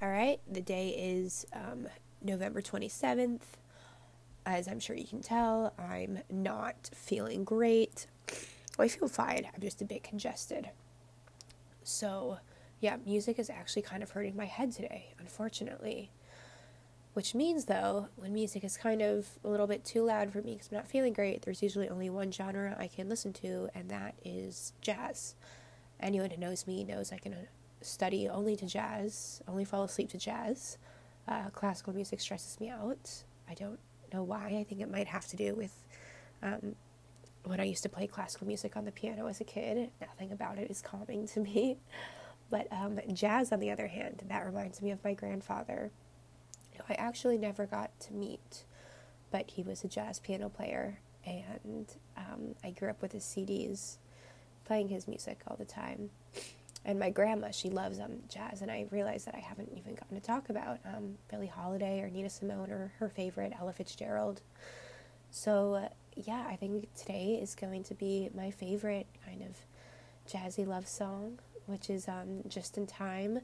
All right, the day is um, November 27th. As I'm sure you can tell, I'm not feeling great. Well, I feel fine, I'm just a bit congested. So, yeah, music is actually kind of hurting my head today, unfortunately. Which means, though, when music is kind of a little bit too loud for me because I'm not feeling great, there's usually only one genre I can listen to, and that is jazz. Anyone who knows me knows I can study only to jazz, only fall asleep to jazz. Uh, classical music stresses me out. I don't know why. I think it might have to do with um, when I used to play classical music on the piano as a kid. Nothing about it is calming to me. But um, jazz, on the other hand, that reminds me of my grandfather, who I actually never got to meet, but he was a jazz piano player, and um, I grew up with his CDs, playing his music all the time and my grandma, she loves um, jazz, and I realized that I haven't even gotten to talk about um, Billie Holiday or Nina Simone or her favorite Ella Fitzgerald. So uh, yeah, I think today is going to be my favorite kind of jazzy love song, which is um, "Just in Time,"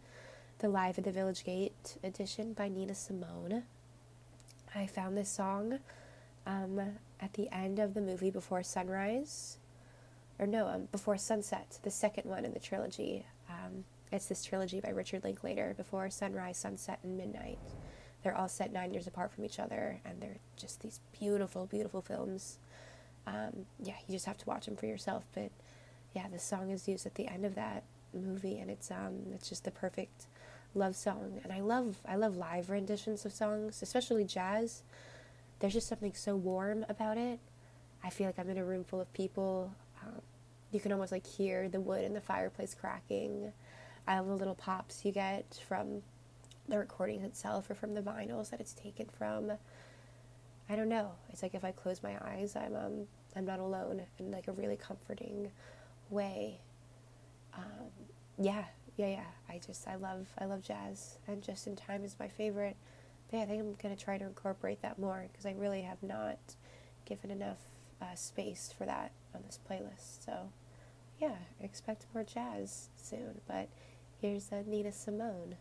the Live at the Village Gate edition by Nina Simone. I found this song um, at the end of the movie Before Sunrise or no, um, Before Sunset, the second one in the trilogy. Um, it's this trilogy by Richard Linklater, Before Sunrise, Sunset, and Midnight. They're all set nine years apart from each other, and they're just these beautiful, beautiful films. Um, yeah, you just have to watch them for yourself. But yeah, the song is used at the end of that movie, and it's um, it's just the perfect love song. And I love I love live renditions of songs, especially jazz. There's just something so warm about it. I feel like I'm in a room full of people you can almost like hear the wood in the fireplace cracking. I love the little pops you get from the recording itself or from the vinyls that it's taken from. I don't know. It's like if I close my eyes, I'm um, I'm not alone in like a really comforting way. Um, yeah, yeah, yeah. I just I love I love jazz, and Just in Time is my favorite. But yeah, I think I'm gonna try to incorporate that more because I really have not given enough uh, space for that on this playlist. So, yeah, expect more jazz soon. But here's uh, Nina Simone.